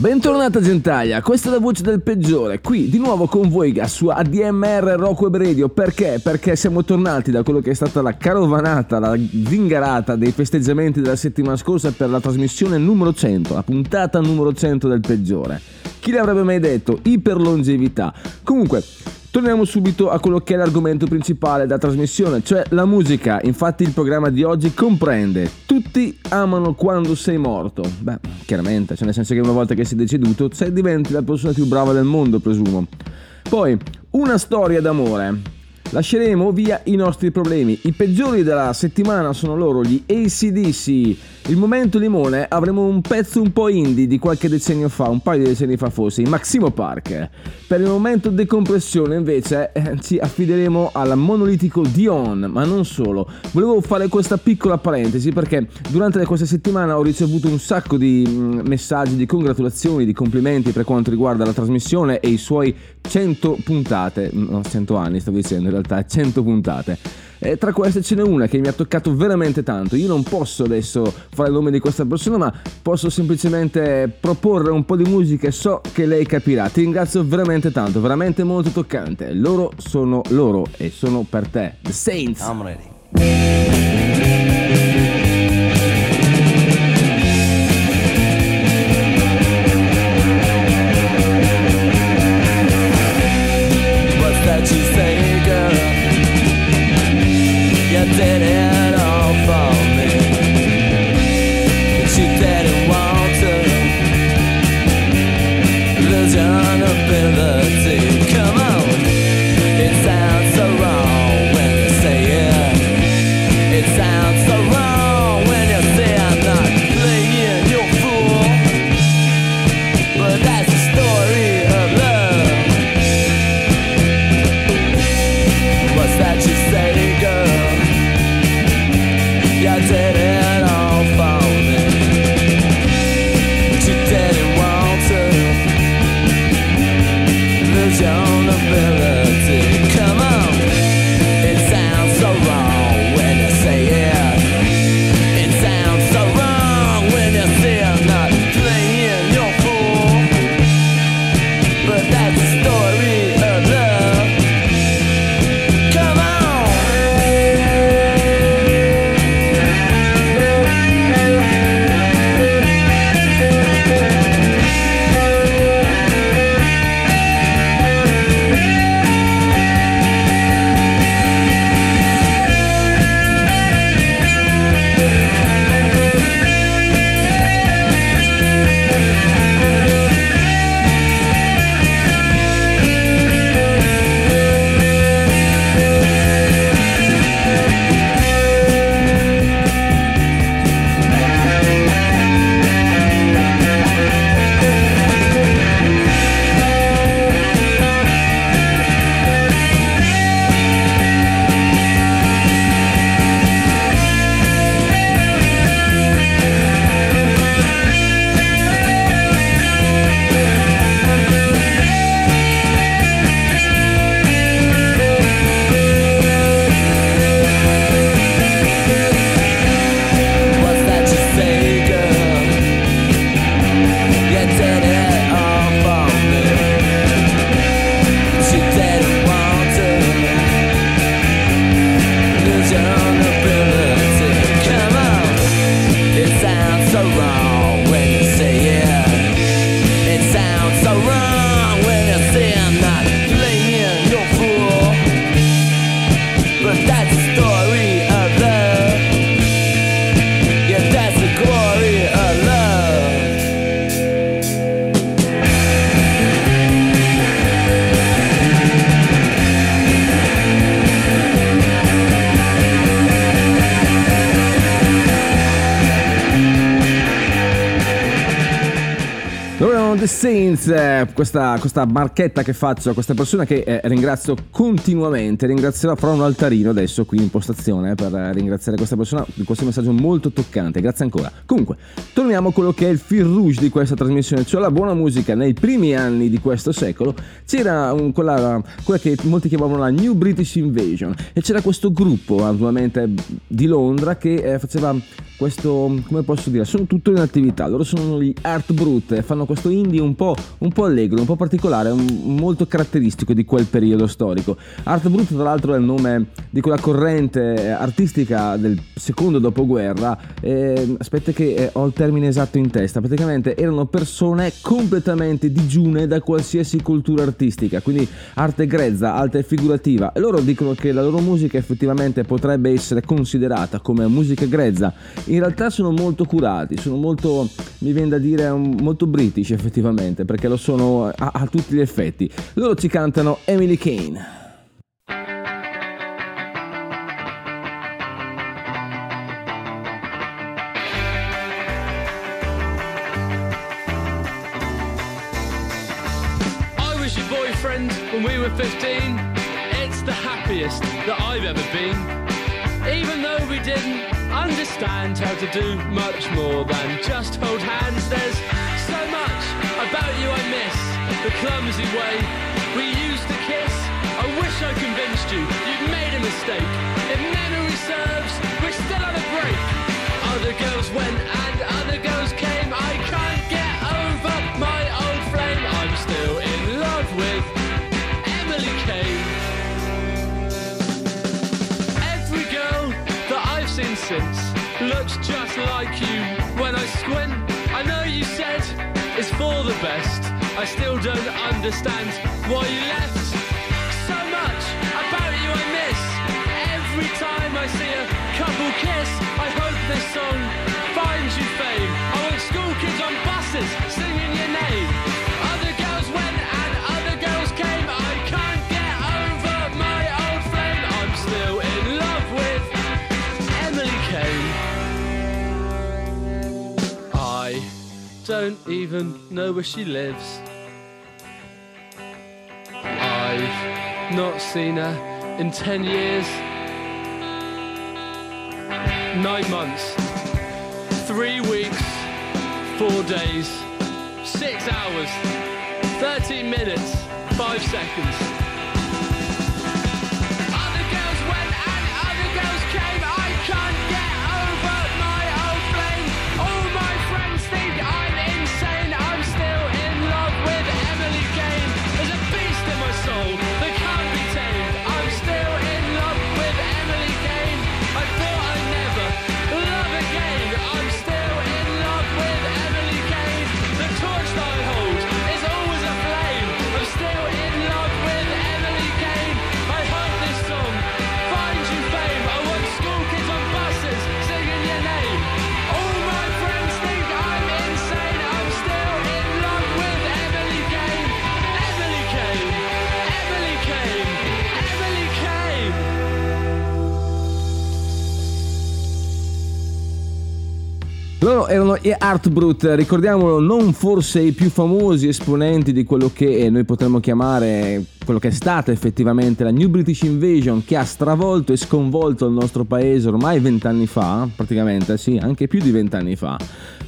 Bentornata Gentaglia, questa è la voce del peggiore, qui di nuovo con voi su ADMR Rock Web Radio, perché? Perché siamo tornati da quello che è stata la carovanata, la zingarata dei festeggiamenti della settimana scorsa per la trasmissione numero 100, la puntata numero 100 del peggiore. Chi l'avrebbe mai detto? Iperlongevità. Comunque, Torniamo subito a quello che è l'argomento principale della trasmissione, cioè la musica. Infatti il programma di oggi comprende Tutti amano quando sei morto. Beh, chiaramente, cioè nel senso che una volta che sei deceduto, sei diventi la persona più brava del mondo, presumo. Poi, una storia d'amore. Lasceremo via i nostri problemi. I peggiori della settimana sono loro, gli ACDC. Il momento limone avremo un pezzo un po' indie di qualche decennio fa, un paio di decenni fa forse, i Maximo Park. Per il momento decompressione invece eh, ci affideremo al monolitico Dion, ma non solo. Volevo fare questa piccola parentesi perché durante questa settimana ho ricevuto un sacco di mm, messaggi di congratulazioni, di complimenti per quanto riguarda la trasmissione e i suoi 100 puntate, no 100 anni sto dicendo in realtà, 100 puntate. E tra queste ce n'è una che mi ha toccato veramente tanto. Io non posso adesso fare il nome di questa persona, ma posso semplicemente proporre un po' di musica e so che lei capirà. Ti ringrazio veramente tanto, veramente molto toccante. Loro sono loro e sono per te. The Saints. I'm ready. You did eh, questa, questa marchetta che faccio a queste persone che eh, ringrazio continuamente, ringrazierò, farò un altarino adesso qui in postazione per eh, ringraziare questa persona di questo messaggio molto toccante, grazie ancora. Comunque, torniamo a quello che è il fil rouge di questa trasmissione, cioè la buona musica. Nei primi anni di questo secolo, c'era un- quella, quella che molti chiamavano la New British Invasion. E c'era questo gruppo naturalmente di Londra che eh, faceva questo, come posso dire, sono tutto in attività, loro sono gli Art Brut fanno questo indie un po', un po' allegro, un po' particolare, un- molto caratteristico di quel periodo storico. Art Brut tra l'altro è il nome di quella corrente artistica del secondo dopoguerra, eh, aspetta che eh, ho il termine esatto in testa, praticamente erano persone completamente digiune da qualsiasi cultura artistica, quindi arte grezza, arte figurativa, loro dicono che la loro musica effettivamente potrebbe essere considerata come musica grezza, in realtà sono molto curati, sono molto, mi viene da dire, un- molto british effettivamente, perché lo sono a, a tutti gli effetti. Loro ci cantano Emily Kane. I was your boyfriend when we were 15. It's the happiest that I've ever been. Even though we didn't understand how to do much more than just hold hands, there's so much about you I miss. The clumsy way we used to kiss. I wish I convinced you you'd made a mistake. If memory serves, we're still on a break. Other girls went Looks just like you. When I squint, I know you said it's for the best. I still don't understand why you left. So much about you I miss. Every time I see a couple kiss, I hope this song finds you fame. I want school kids on buses don't even know where she lives. I've not seen her in 10 years. Nine months. Three weeks. Four days. Six hours. 13 minutes. Five seconds. Loro erano gli Art Brut, ricordiamolo, non forse i più famosi esponenti di quello che noi potremmo chiamare quello che è stata effettivamente la New British Invasion che ha stravolto e sconvolto il nostro paese ormai vent'anni fa, praticamente, sì, anche più di vent'anni fa.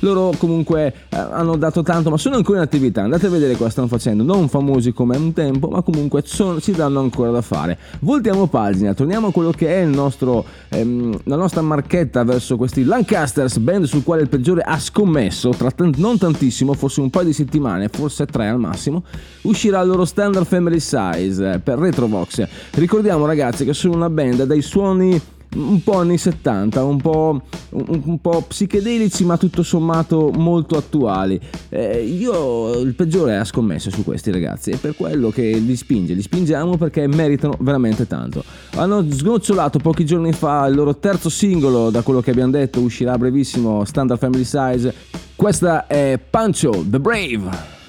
Loro comunque eh, hanno dato tanto, ma sono ancora in attività. Andate a vedere cosa stanno facendo, non famosi come un tempo, ma comunque sono- si danno ancora da fare. Voltiamo pagina, torniamo a quello che è nostro, ehm, la nostra marchetta verso questi Lancasters, band sul quale il peggiore ha scommesso, tra tant- non tantissimo, forse un paio di settimane, forse tre al massimo, uscirà il loro standard Family Size per Retrovox. Ricordiamo ragazzi che sono una band dai suoni un po' anni 70, un po', un, un po' psichedelici ma tutto sommato molto attuali. Eh, io il peggiore ha scommesso su questi ragazzi e per quello che li spinge, li spingiamo perché meritano veramente tanto. Hanno snocciolato pochi giorni fa il loro terzo singolo, da quello che abbiamo detto uscirà brevissimo, Standard Family Size. Questa è Pancho the Brave.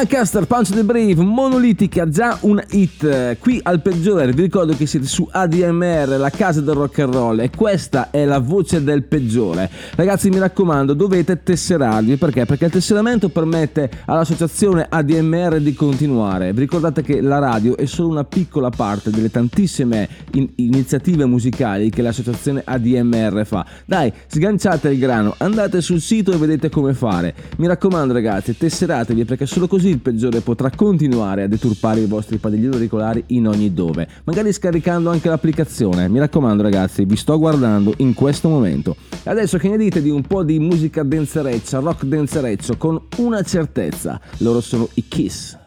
Lancaster Punch the Brave, monolitica, già un hit. Qui al peggiore, vi ricordo che siete su ADMR, la casa del rock and roll, e questa è la voce del peggiore. Ragazzi, mi raccomando, dovete tesserarvi perché? Perché il tesseramento permette all'associazione ADMR di continuare. Vi ricordate che la radio è solo una piccola parte delle tantissime in- iniziative musicali che l'associazione ADMR fa. Dai, sganciate il grano, andate sul sito e vedete come fare. Mi raccomando, ragazzi, tesseratevi perché solo così il peggiore potrà continuare a deturpare i vostri padiglioni auricolari in ogni dove, magari scaricando anche l'applicazione. Mi raccomando, ragazzi, vi sto guardando in questo momento. Adesso che ne dite di un po' di musica denzereccia, rock denzereccio, con una certezza, loro sono i Kiss.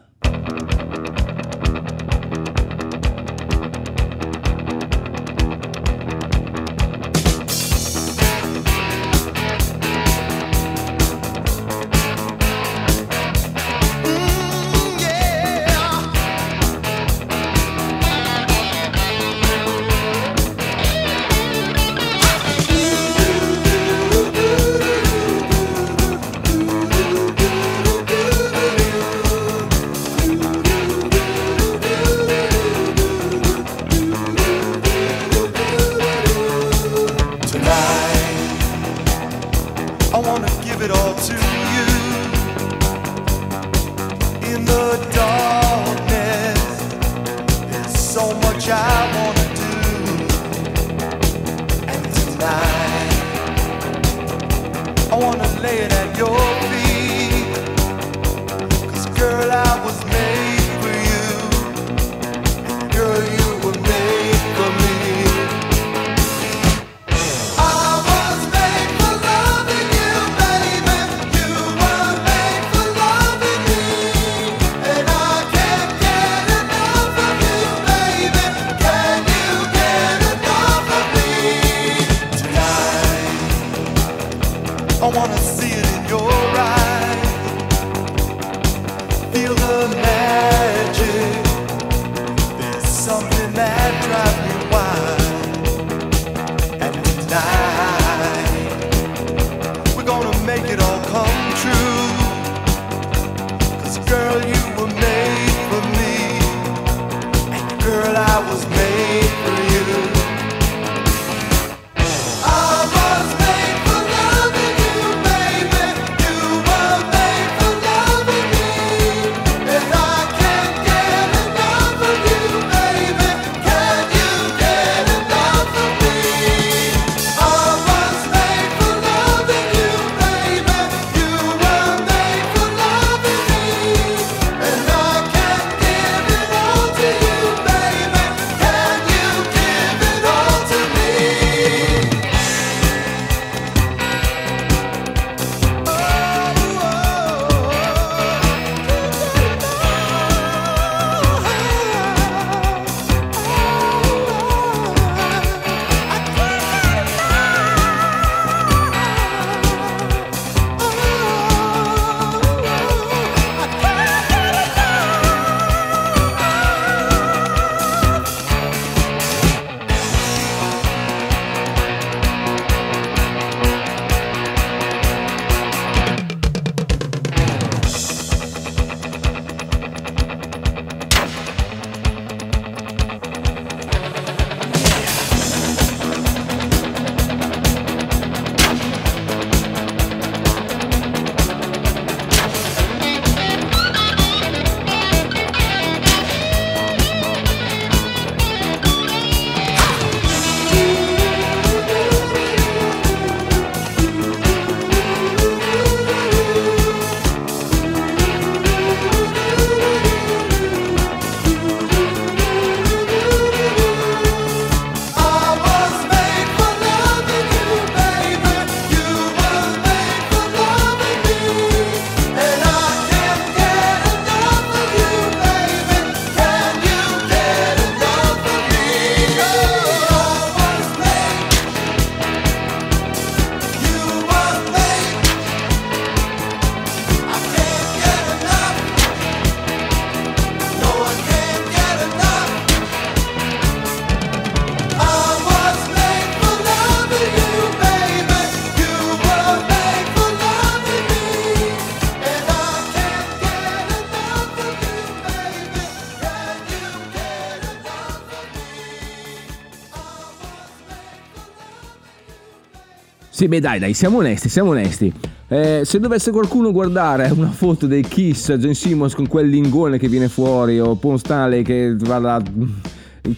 Sì, beh, dai, dai, siamo onesti, siamo onesti. Eh, se dovesse qualcuno guardare una foto dei Kiss, John Simmons con quel lingone che viene fuori, o Paul Stanley che là,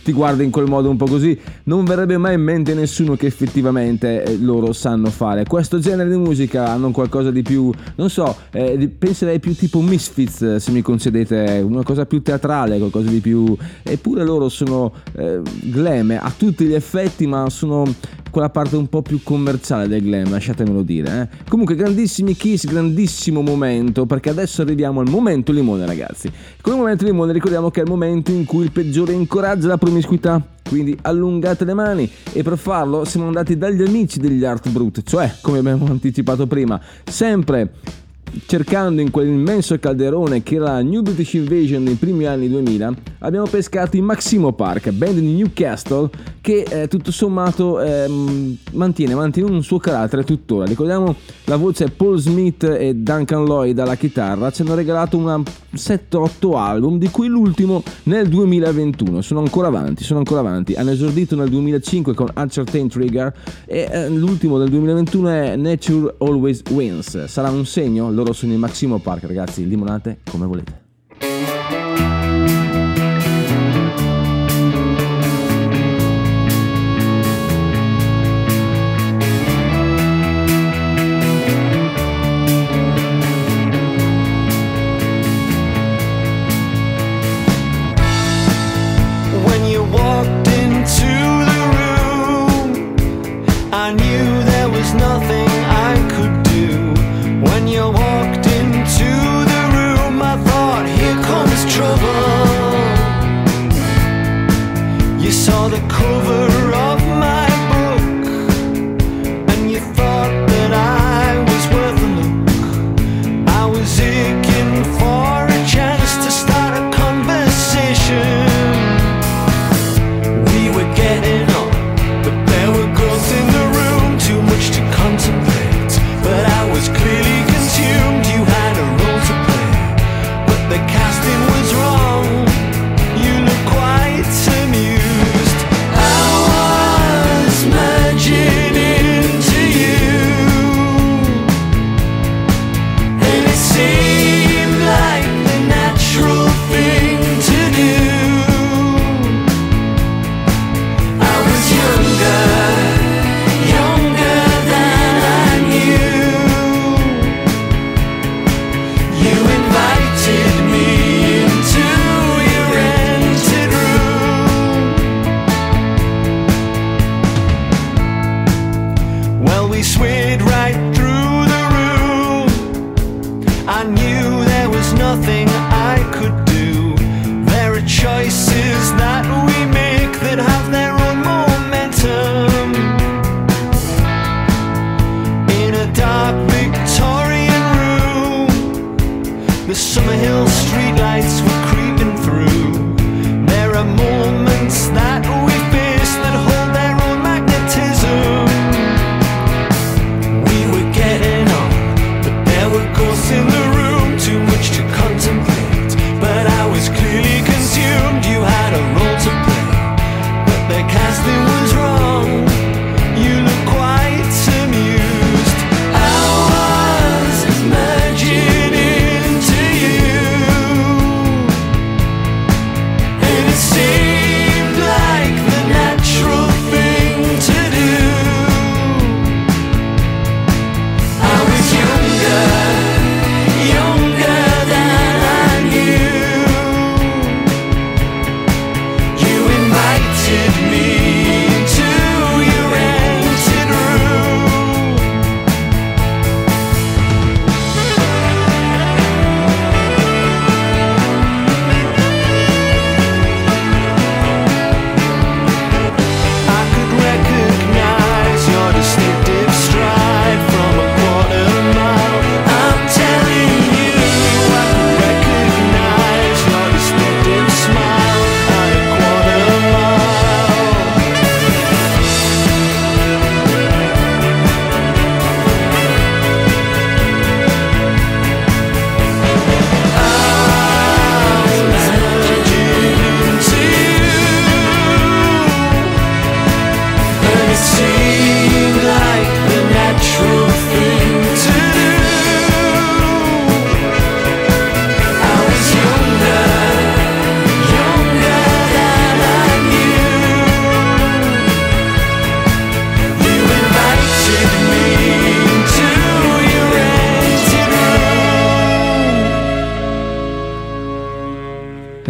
ti guarda in quel modo un po' così, non verrebbe mai in mente nessuno che effettivamente eh, loro sanno fare. Questo genere di musica hanno qualcosa di più, non so, eh, penserei più tipo Misfits, eh, se mi concedete una cosa più teatrale, qualcosa di più... Eppure loro sono eh, glam a tutti gli effetti, ma sono quella parte un po' più commerciale del glam, lasciatemelo dire. eh. Comunque, grandissimi Kiss, grandissimo momento, perché adesso arriviamo al momento limone, ragazzi. Con il momento limone ricordiamo che è il momento in cui il peggiore incoraggia la promiscuità. Quindi allungate le mani e per farlo siamo andati dagli amici degli Art Brut, cioè, come abbiamo anticipato prima, sempre cercando in quell'immenso calderone che era la New British Invasion nei primi anni 2000, abbiamo pescato i Maximo Park, band di Newcastle che eh, tutto sommato ehm, mantiene, mantiene un suo carattere tuttora. Ricordiamo la voce Paul Smith e Duncan Lloyd alla chitarra, ci hanno regalato una 7-8 album, di cui l'ultimo nel 2021. Sono ancora avanti, sono ancora avanti. Hanno esordito nel 2005 con Uncertain Trigger e eh, l'ultimo del 2021 è Nature Always Wins. Sarà un segno? Loro sono i Maximo Park, ragazzi. Limonate come volete.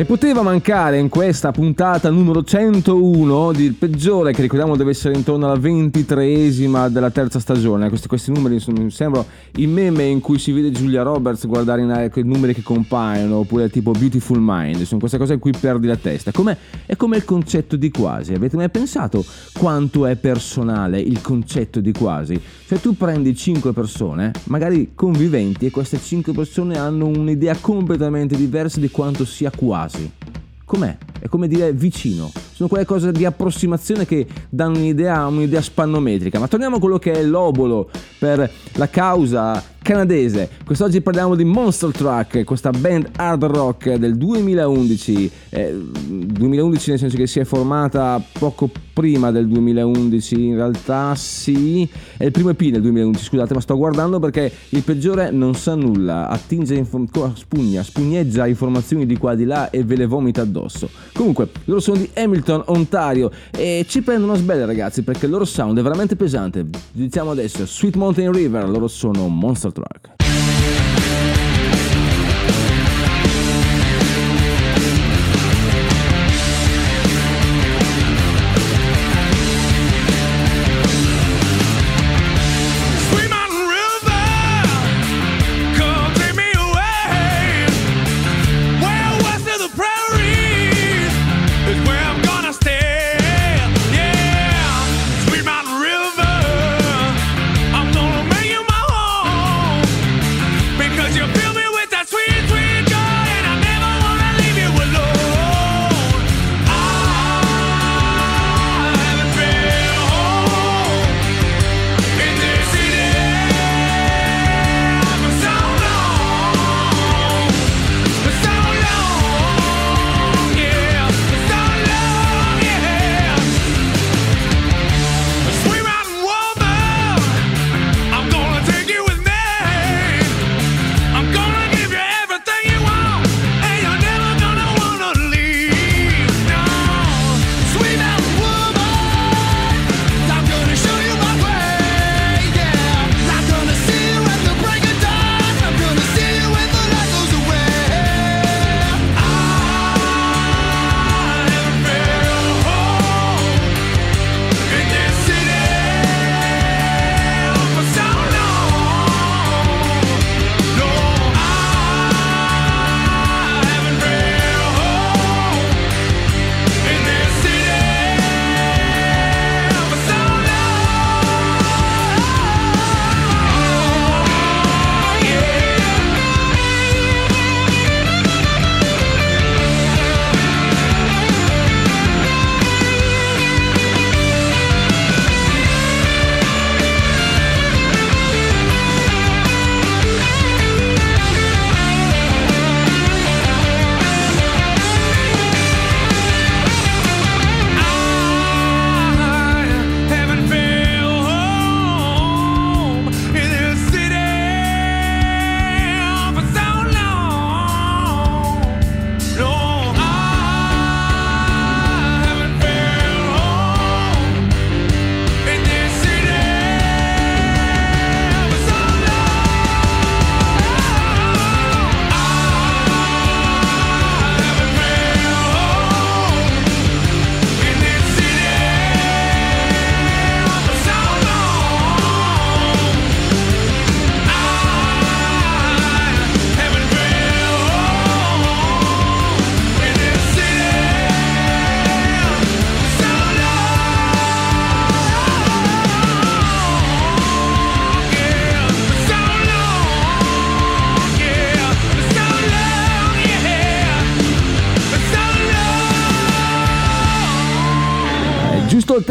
Poteva mancare in questa puntata numero 101 di il peggiore che ricordiamo deve essere intorno alla ventitreesima della terza stagione. Questi, questi numeri sono, mi sembrano i meme in cui si vede Giulia Roberts guardare in aria quei numeri che compaiono, oppure tipo Beautiful Mind, sono queste cose in cui perdi la testa. Com'è, è come il concetto di quasi. Avete mai pensato quanto è personale il concetto di quasi? Cioè tu prendi 5 persone, magari conviventi, e queste 5 persone hanno un'idea completamente diversa di quanto sia quasi. Com'è? È come dire vicino. Sono quelle cose di approssimazione che danno un'idea, un'idea spannometrica. Ma torniamo a quello che è l'obolo per la causa canadese. Quest'oggi parliamo di Monster Truck, questa band hard rock del 2011. Eh, 2011 nel senso che si è formata poco prima del 2011, in realtà sì, è il primo EP del 2011, scusate, ma sto guardando perché il peggiore non sa nulla, attinge, inform- spugna, spugneggia informazioni di qua e di là e ve le vomita addosso. Comunque, loro sono di Hamilton, Ontario e ci prendono sbelle ragazzi perché il loro sound è veramente pesante. Iniziamo adesso, Sweet Mountain River, loro sono Monster Truck.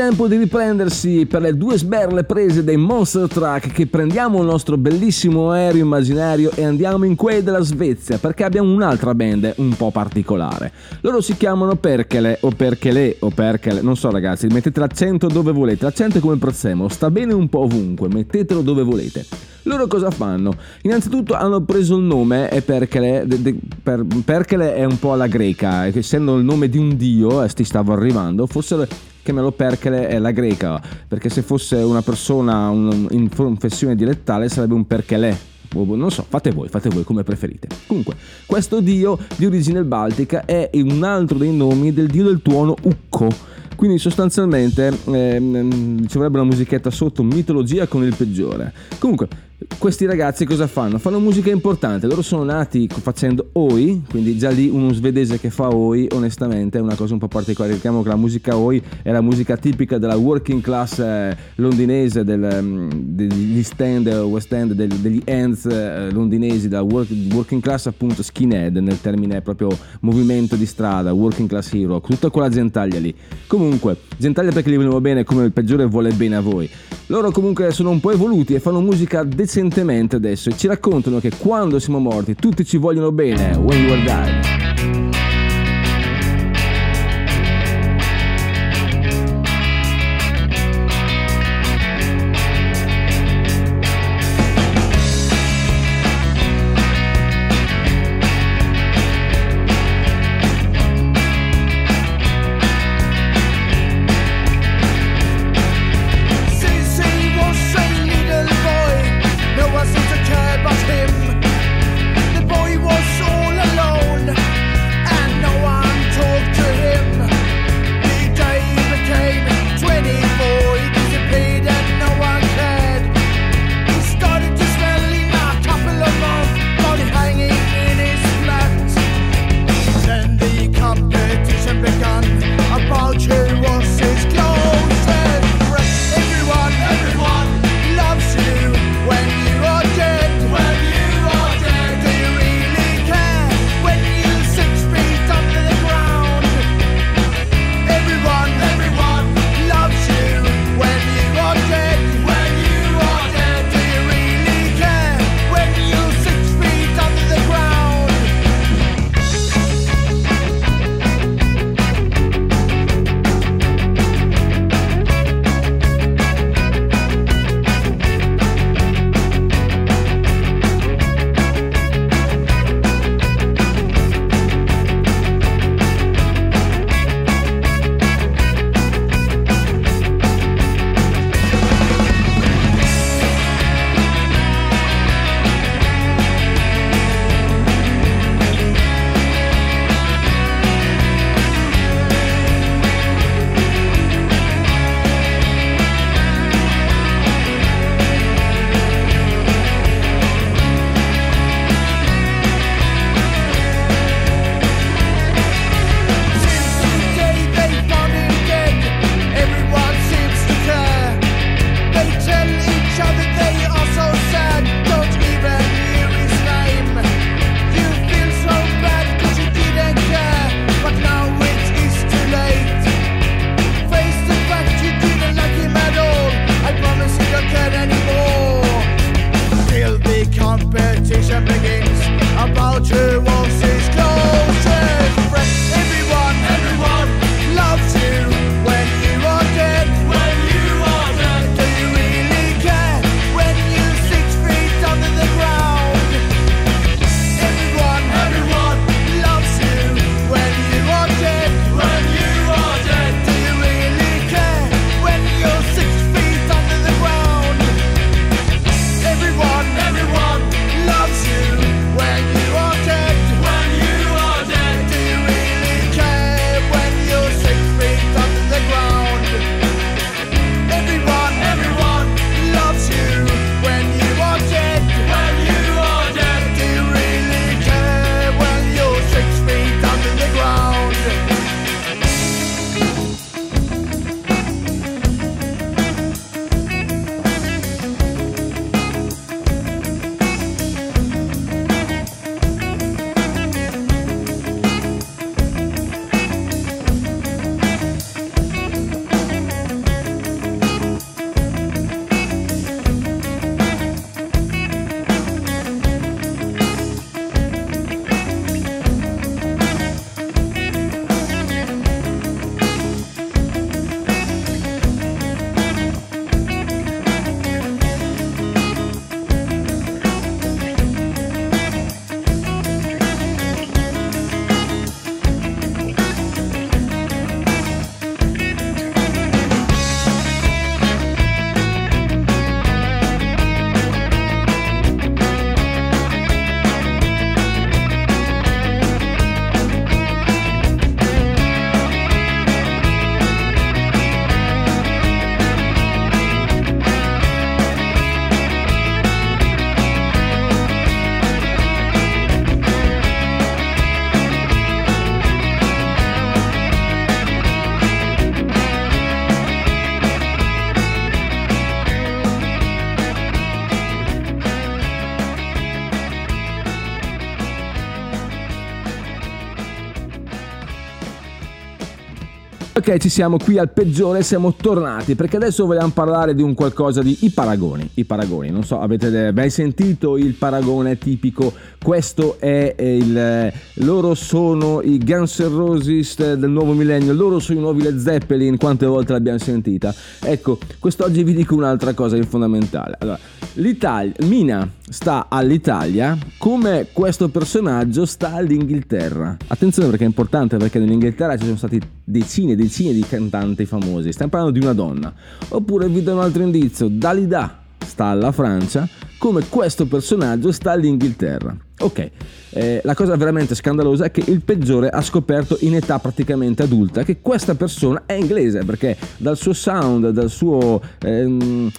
Tempo di riprendersi per le due sberle prese dei Monster Truck che prendiamo il nostro bellissimo aereo immaginario e andiamo in quei della Svezia perché abbiamo un'altra band un po' particolare. Loro si chiamano Perkele o Perkele o Perkele, non so ragazzi, mettete l'accento dove volete, l'accento è come il sta bene un po' ovunque, mettetelo dove volete. Loro cosa fanno? Innanzitutto hanno preso il nome e Perkele, de- de- per- Perkele è un po' alla greca, essendo il nome di un dio, eh, ti stavo arrivando, forse chiamarlo Perkele è la greca, perché se fosse una persona un- in professione dialettale sarebbe un Perkelè, o non so, fate voi, fate voi come preferite. Comunque, questo dio di origine baltica è un altro dei nomi del dio del tuono Ukko. Quindi sostanzialmente ehm, ci vorrebbe una musichetta sotto mitologia con il peggiore. Comunque, questi ragazzi cosa fanno? Fanno musica importante, loro sono nati facendo Oi, quindi già lì uno svedese che fa Oi, onestamente è una cosa un po' particolare, ricordiamo che la musica Oi è la musica tipica della working class eh, londinese, del, mm, degli stand, west end, degli ends eh, londinesi, della work- working class appunto skinhead nel termine proprio movimento di strada, working class hero, tutta quella gentaglia lì. Comunque, gentaglia perché li volevo bene come il peggiore vuole bene a voi. Loro comunque sono un po' evoluti e fanno musica decentemente adesso e ci raccontano che quando siamo morti tutti ci vogliono bene. When you are dead. Ok, ci siamo qui al peggiore, siamo tornati perché adesso vogliamo parlare di un qualcosa di i paragoni. I paragoni, non so, avete mai sentito il paragone tipico? Questo è il loro sono i Guns N' Roses del nuovo millennio, loro sono i nuovi Led Zeppelin, quante volte l'abbiamo sentita? Ecco, quest'oggi vi dico un'altra cosa fondamentale. Allora, l'Italia, Mina sta all'Italia come questo personaggio sta all'Inghilterra. Attenzione perché è importante perché nell'Inghilterra ci sono stati decine e decine di cantanti famosi. Stiamo parlando di una donna. Oppure vi do un altro indizio, Dalida sta alla Francia come questo personaggio sta all'Inghilterra. Ok, eh, la cosa veramente scandalosa è che il peggiore ha scoperto in età praticamente adulta che questa persona è inglese perché dal suo sound, dal suo, ehm,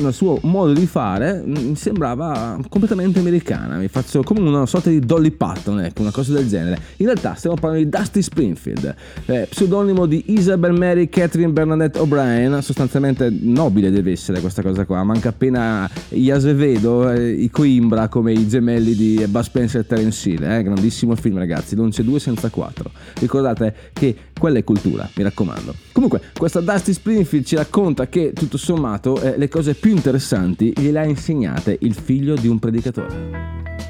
dal suo modo di fare mi sembrava completamente americana. Mi faccio come una sorta di Dolly Parton, ecco, una cosa del genere. In realtà stiamo parlando di Dusty Springfield, eh, pseudonimo di Isabel Mary Catherine Bernadette O'Brien, sostanzialmente nobile deve essere questa cosa qua. Manca appena gli Azevedo, eh, i Coimbra come i gemelli di Bud Spencer e Terence Hill, eh? grandissimo film ragazzi, non c'è due senza quattro. Ricordate che quella è cultura, mi raccomando. Comunque, questa Dusty Springfield ci racconta che tutto sommato eh, le cose più interessanti gliele ha insegnate il figlio di un predicatore.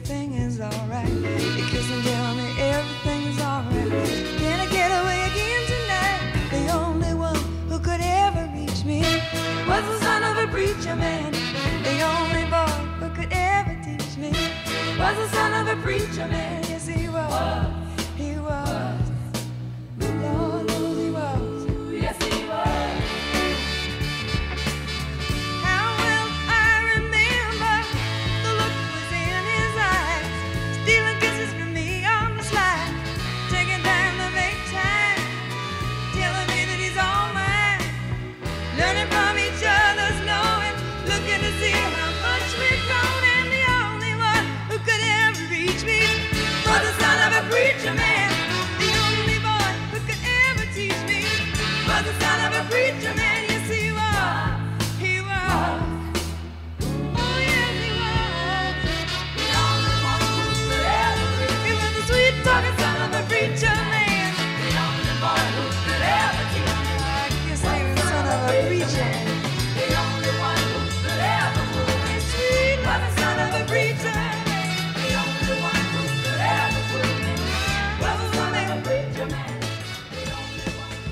Everything is alright. He kiss and tell me everything is alright. Can I get away again tonight? The only one who could ever reach me was the son of a preacher man. The only boy who could ever teach me was the son of a preacher man. Yes, he was.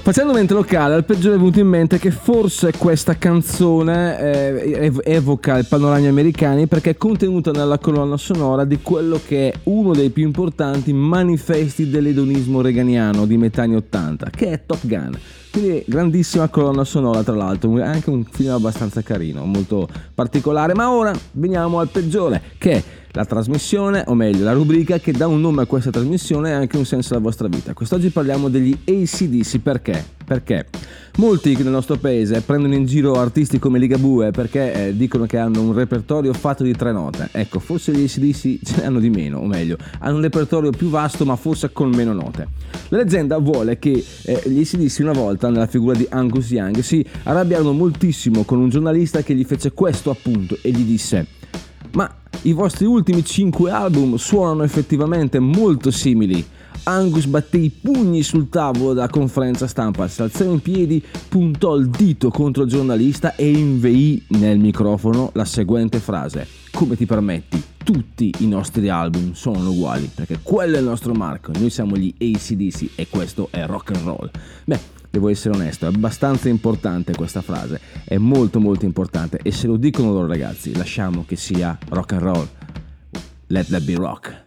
Facendo mente locale, al peggiore è venuto in mente che forse questa canzone eh, ev- evoca i panorami americani perché è contenuta nella colonna sonora di quello che è uno dei più importanti manifesti dell'edonismo reganiano di metà anni 80, che è Top Gun. Quindi grandissima colonna sonora tra l'altro, è anche un film abbastanza carino, molto particolare, ma ora veniamo al peggiore, che è la trasmissione, o meglio la rubrica che dà un nome a questa trasmissione e anche un senso alla vostra vita. Quest'oggi parliamo degli ACDC perché? Perché molti nel nostro paese prendono in giro artisti come Ligabue perché eh, dicono che hanno un repertorio fatto di tre note. Ecco, forse gli ACDC ce ne hanno di meno, o meglio, hanno un repertorio più vasto ma forse con meno note. La leggenda vuole che eh, gli ACDC una volta, nella figura di Angus Young, si arrabbiarono moltissimo con un giornalista che gli fece questo appunto e gli disse ma i vostri ultimi 5 album suonano effettivamente molto simili. Angus batté i pugni sul tavolo della conferenza stampa, si alzò in piedi, puntò il dito contro il giornalista e inveì nel microfono la seguente frase. Come ti permetti? Tutti i nostri album sono uguali, perché quello è il nostro marco, noi siamo gli ACDC e questo è rock and roll. Beh, devo essere onesto, è abbastanza importante questa frase, è molto molto importante e se lo dicono loro ragazzi, lasciamo che sia rock and roll. Let that be rock.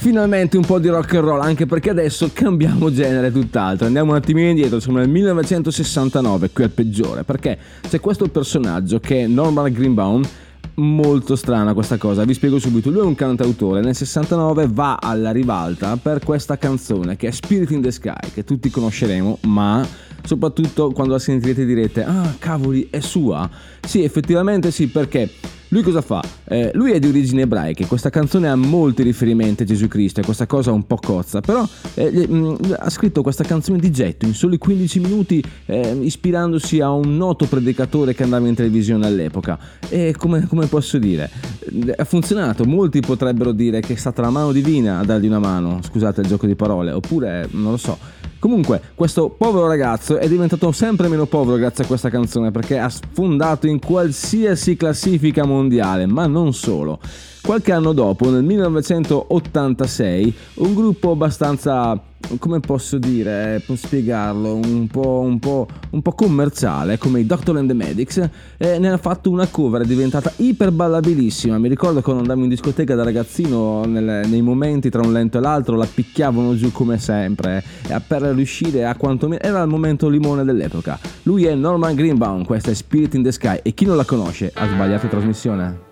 Finalmente un po' di rock and roll, anche perché adesso cambiamo genere tutt'altro. Andiamo un attimino indietro, siamo nel 1969, qui al peggiore, perché c'è questo personaggio che è Norman Greenbaum. Molto strana questa cosa, vi spiego subito. Lui è un cantautore, nel 69 va alla ribalta per questa canzone che è Spirit in the Sky, che tutti conosceremo, ma soprattutto quando la sentirete direte "Ah, cavoli, è sua?". Sì, effettivamente sì, perché lui cosa fa? Eh, lui è di origini ebraiche, questa canzone ha molti riferimenti a Gesù Cristo e questa cosa un po' cozza, però eh, mh, ha scritto questa canzone di getto in soli 15 minuti eh, ispirandosi a un noto predicatore che andava in televisione all'epoca e come, come posso dire, ha funzionato, molti potrebbero dire che è stata la mano divina a dargli una mano, scusate il gioco di parole, oppure non lo so. Comunque, questo povero ragazzo è diventato sempre meno povero grazie a questa canzone perché ha sfondato in qualsiasi classifica mondiale, ma non solo. Qualche anno dopo, nel 1986, un gruppo abbastanza, come posso dire, eh, posso spiegarlo, un po', un po', un po' commerciale, come i Doctor and the Medics, eh, ne ha fatto una cover, diventata iperballabilissima. Mi ricordo quando andavo in discoteca da ragazzino, nel- nei momenti tra un lento e l'altro, la picchiavano giù come sempre, e per riuscire a quantomeno... Era il momento limone dell'epoca. Lui è Norman Greenbaum, questa è Spirit in the Sky, e chi non la conosce ha sbagliato trasmissione.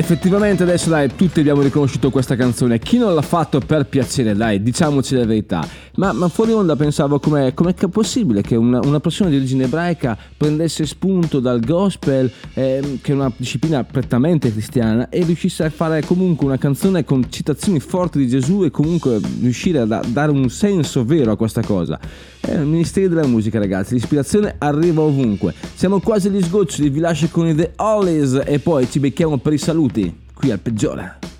Effettivamente adesso dai, tutti abbiamo riconosciuto questa canzone. Chi non l'ha fatto per piacere, dai, diciamoci la verità. Ma, ma fuori onda pensavo com'è, com'è possibile che una, una persona di origine ebraica prendesse spunto dal gospel, ehm, che è una disciplina prettamente cristiana, e riuscisse a fare comunque una canzone con citazioni forti di Gesù e comunque riuscire a da- dare un senso vero a questa cosa. È il Ministero della Musica, ragazzi. L'ispirazione arriva ovunque. Siamo quasi agli sgoccioli, vi lascio con i The Hollies e poi ci becchiamo per i saluti qui al peggiore.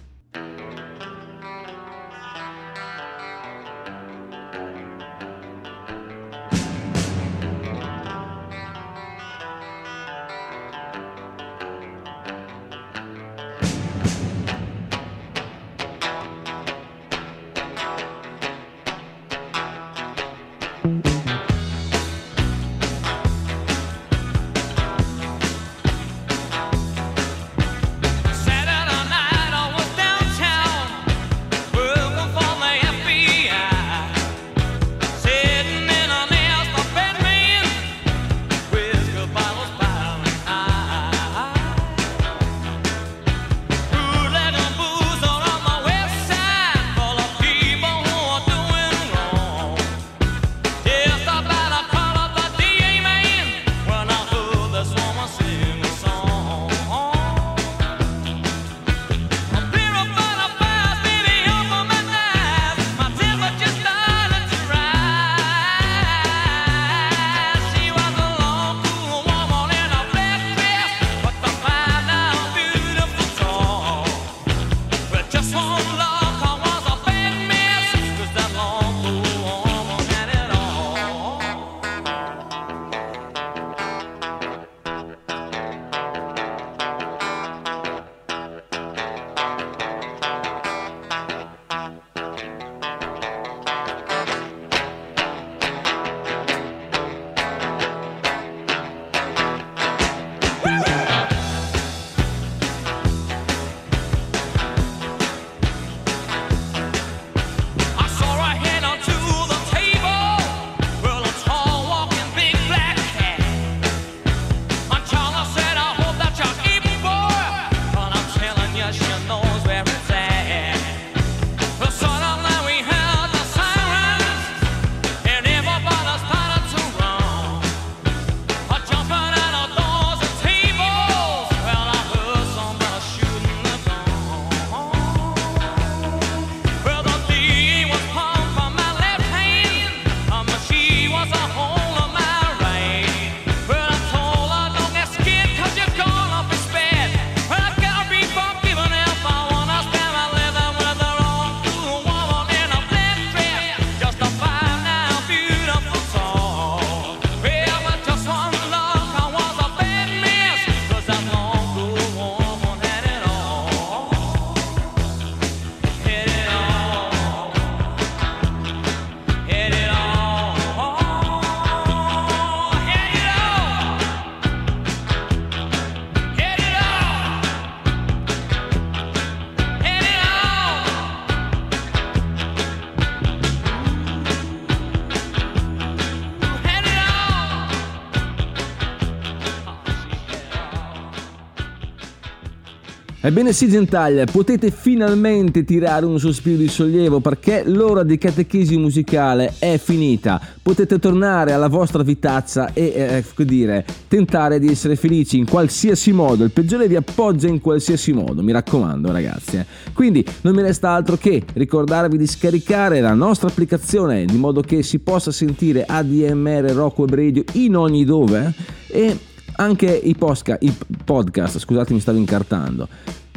Ebbene sì Gentaglia, potete finalmente tirare un sospiro di sollievo perché l'ora di catechesi musicale è finita. Potete tornare alla vostra vitazza e, eh, che dire, tentare di essere felici in qualsiasi modo. Il peggiore vi appoggia in qualsiasi modo, mi raccomando ragazzi. eh. Quindi non mi resta altro che ricordarvi di scaricare la nostra applicazione di modo che si possa sentire ADMR Rock Web Radio in ogni dove e anche i, posca- i podcast, scusate mi stavo incartando,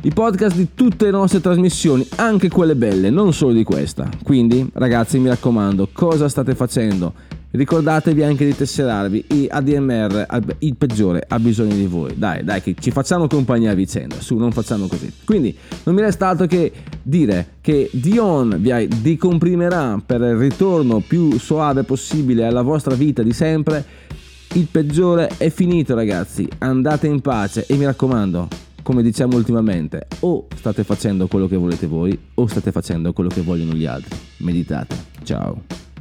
i podcast di tutte le nostre trasmissioni, anche quelle belle, non solo di questa. Quindi ragazzi mi raccomando, cosa state facendo? Ricordatevi anche di tesserarvi, i ADMR, il peggiore, ha bisogno di voi. Dai, dai, che ci facciamo compagnia a vicenda, su, non facciamo così. Quindi non mi resta altro che dire che Dion vi decomprimerà per il ritorno più soave possibile alla vostra vita di sempre il peggiore è finito ragazzi, andate in pace e mi raccomando, come diciamo ultimamente, o state facendo quello che volete voi o state facendo quello che vogliono gli altri. Meditate. Ciao.